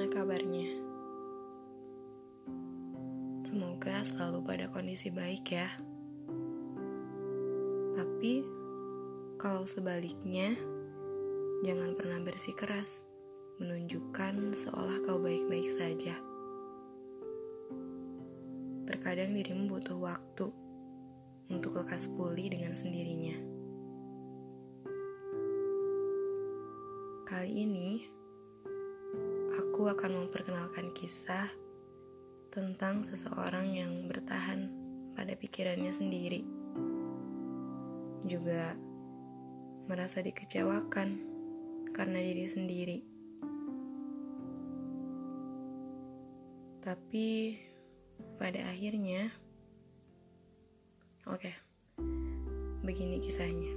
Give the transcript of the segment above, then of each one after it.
Gimana kabarnya? Semoga selalu pada kondisi baik ya. Tapi kalau sebaliknya, jangan pernah bersikeras menunjukkan seolah kau baik-baik saja. Terkadang dirimu butuh waktu untuk lekas pulih dengan sendirinya. Kali ini, aku akan memperkenalkan kisah tentang seseorang yang bertahan pada pikirannya sendiri. Juga merasa dikecewakan karena diri sendiri. Tapi pada akhirnya, oke, begini kisahnya.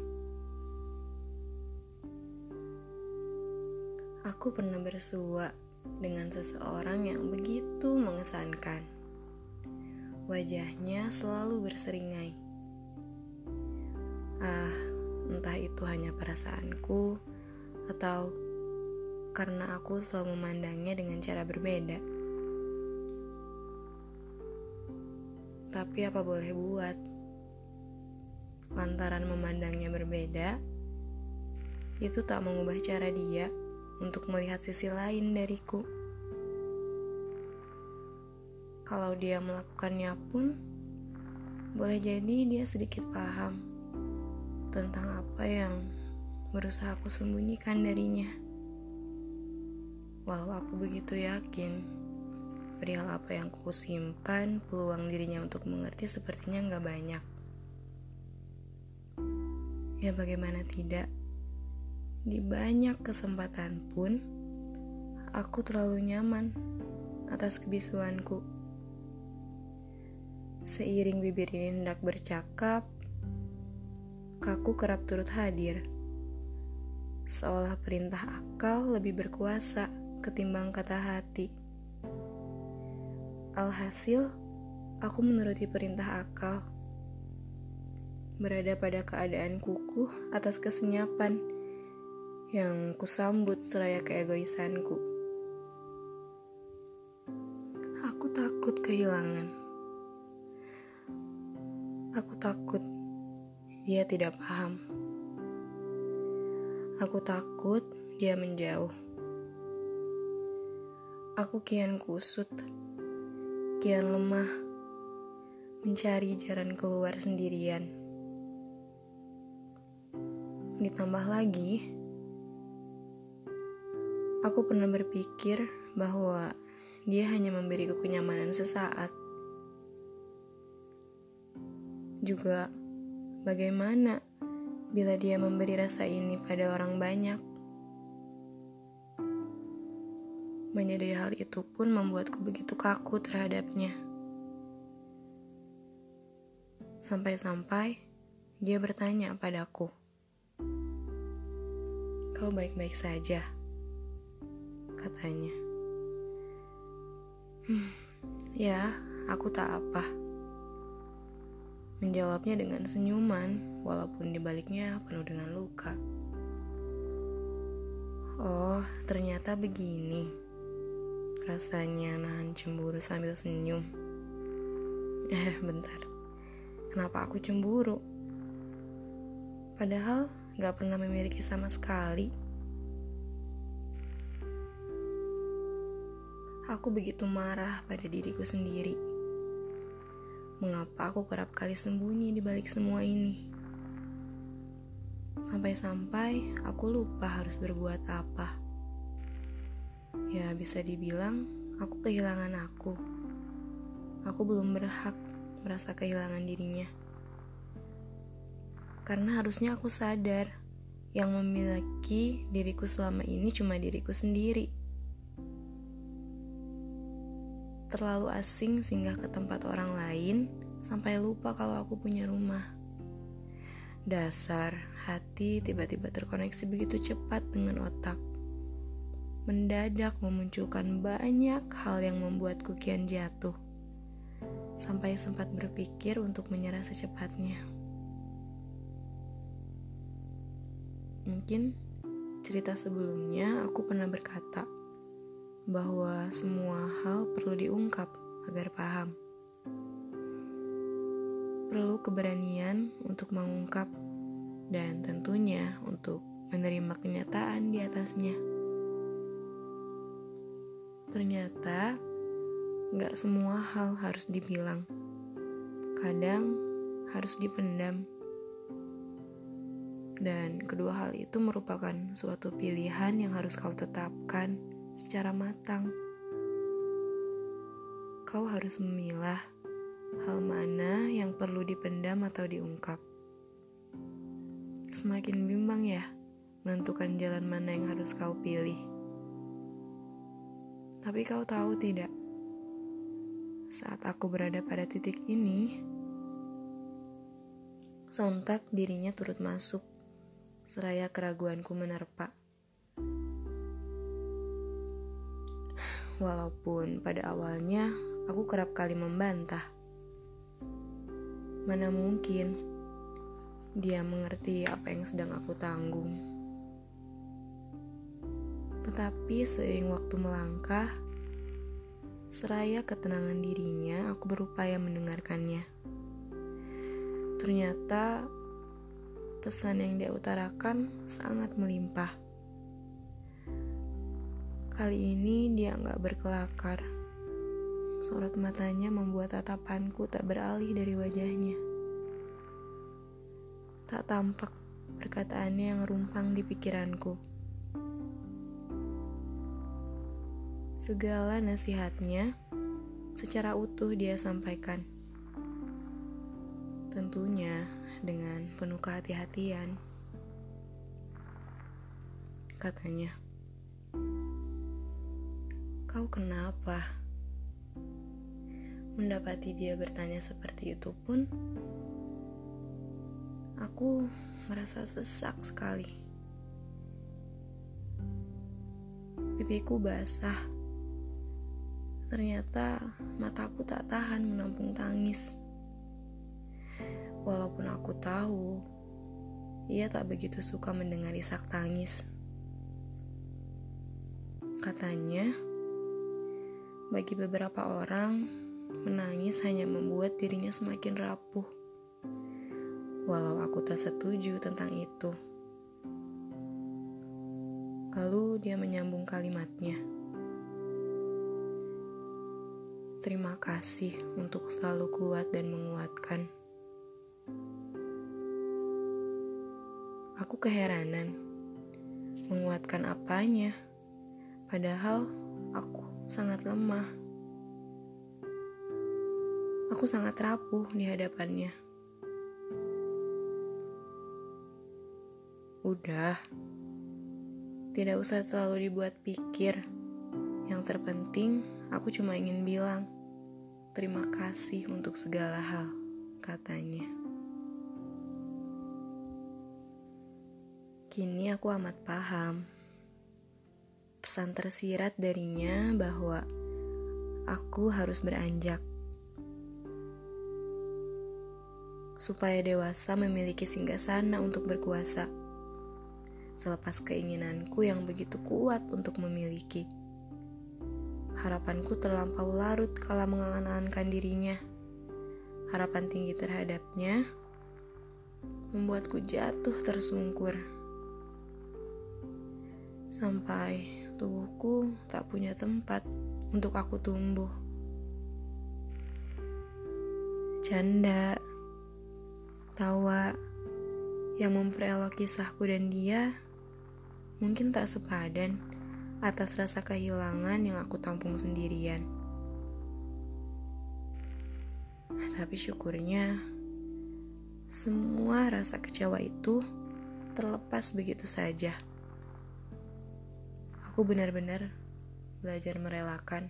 Aku pernah bersua dengan seseorang yang begitu mengesankan. Wajahnya selalu berseringai. Ah, entah itu hanya perasaanku atau karena aku selalu memandangnya dengan cara berbeda. Tapi apa boleh buat? Lantaran memandangnya berbeda, itu tak mengubah cara dia untuk melihat sisi lain dariku. Kalau dia melakukannya pun, boleh jadi dia sedikit paham tentang apa yang berusaha aku sembunyikan darinya. Walau aku begitu yakin, perihal apa yang ku simpan, peluang dirinya untuk mengerti sepertinya nggak banyak. Ya bagaimana tidak? Di banyak kesempatan pun, aku terlalu nyaman atas kebisuanku. Seiring bibir ini hendak bercakap, kaku kerap turut hadir. Seolah perintah akal lebih berkuasa ketimbang kata hati. Alhasil, aku menuruti perintah akal. Berada pada keadaan kukuh atas kesenyapan yang kusambut seraya keegoisanku. Aku takut kehilangan. Aku takut dia tidak paham. Aku takut dia menjauh. Aku kian kusut, kian lemah, mencari jalan keluar sendirian. Ditambah lagi, Aku pernah berpikir bahwa dia hanya memberiku kenyamanan sesaat. Juga, bagaimana bila dia memberi rasa ini pada orang banyak? Menyadari hal itu pun membuatku begitu kaku terhadapnya. Sampai-sampai dia bertanya padaku, "Kau baik-baik saja?" Katanya. Hmm, ya, aku tak apa. Menjawabnya dengan senyuman, walaupun di baliknya penuh dengan luka. Oh, ternyata begini. Rasanya nahan cemburu sambil senyum. Eh, bentar. Kenapa aku cemburu? Padahal gak pernah memiliki sama sekali. Aku begitu marah pada diriku sendiri. Mengapa aku kerap kali sembunyi di balik semua ini? Sampai-sampai aku lupa harus berbuat apa. Ya, bisa dibilang aku kehilangan aku. Aku belum berhak merasa kehilangan dirinya. Karena harusnya aku sadar yang memiliki diriku selama ini cuma diriku sendiri terlalu asing singgah ke tempat orang lain sampai lupa kalau aku punya rumah. Dasar, hati tiba-tiba terkoneksi begitu cepat dengan otak. Mendadak memunculkan banyak hal yang membuatku kian jatuh. Sampai sempat berpikir untuk menyerah secepatnya. Mungkin cerita sebelumnya aku pernah berkata, bahwa semua hal perlu diungkap agar paham. Perlu keberanian untuk mengungkap dan tentunya untuk menerima kenyataan di atasnya. Ternyata gak semua hal harus dibilang. Kadang harus dipendam. Dan kedua hal itu merupakan suatu pilihan yang harus kau tetapkan secara matang. Kau harus memilah hal mana yang perlu dipendam atau diungkap. Semakin bimbang ya menentukan jalan mana yang harus kau pilih. Tapi kau tahu tidak, saat aku berada pada titik ini, sontak dirinya turut masuk, seraya keraguanku menerpa. Walaupun pada awalnya aku kerap kali membantah. Mana mungkin dia mengerti apa yang sedang aku tanggung. Tetapi seiring waktu melangkah, seraya ketenangan dirinya, aku berupaya mendengarkannya. Ternyata pesan yang dia utarakan sangat melimpah. Kali ini dia nggak berkelakar. Sorot matanya membuat tatapanku tak beralih dari wajahnya. Tak tampak perkataannya yang rumpang di pikiranku. Segala nasihatnya secara utuh dia sampaikan. Tentunya dengan penuh kehati-hatian. Katanya, "Kau kenapa?" Mendapati dia bertanya seperti itu pun, aku merasa sesak sekali. Pipiku basah Ternyata mataku tak tahan menampung tangis. Walaupun aku tahu, ia tak begitu suka mendengar isak tangis. Katanya, bagi beberapa orang, menangis hanya membuat dirinya semakin rapuh. Walau aku tak setuju tentang itu. Lalu dia menyambung kalimatnya. Terima kasih untuk selalu kuat dan menguatkan. Aku keheranan, menguatkan apanya, padahal aku sangat lemah. Aku sangat rapuh di hadapannya. Udah, tidak usah terlalu dibuat pikir. Yang terpenting, aku cuma ingin bilang, Terima kasih untuk segala hal, katanya. Kini aku amat paham. Pesan tersirat darinya bahwa aku harus beranjak. Supaya dewasa memiliki singgasana untuk berkuasa. Selepas keinginanku yang begitu kuat untuk memiliki Harapanku terlampau larut kala mengangan-angankan dirinya. Harapan tinggi terhadapnya membuatku jatuh tersungkur. Sampai tubuhku tak punya tempat untuk aku tumbuh. Canda, tawa yang memperelok kisahku dan dia mungkin tak sepadan atas rasa kehilangan yang aku tampung sendirian. Tapi syukurnya, semua rasa kecewa itu terlepas begitu saja. Aku benar-benar belajar merelakan.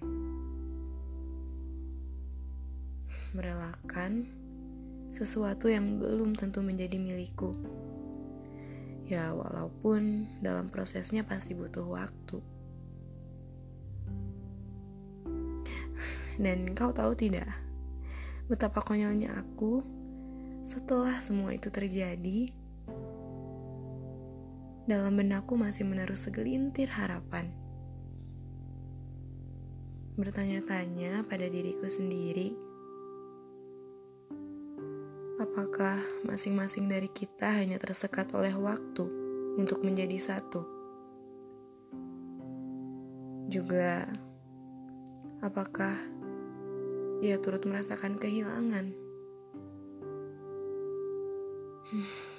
Merelakan sesuatu yang belum tentu menjadi milikku. Ya, walaupun dalam prosesnya pasti butuh waktu. Dan kau tahu tidak, betapa konyolnya aku setelah semua itu terjadi. Dalam benakku masih menaruh segelintir harapan. bertanya-tanya pada diriku sendiri, apakah masing-masing dari kita hanya tersekat oleh waktu untuk menjadi satu? Juga, apakah ia turut merasakan kehilangan? Hmm.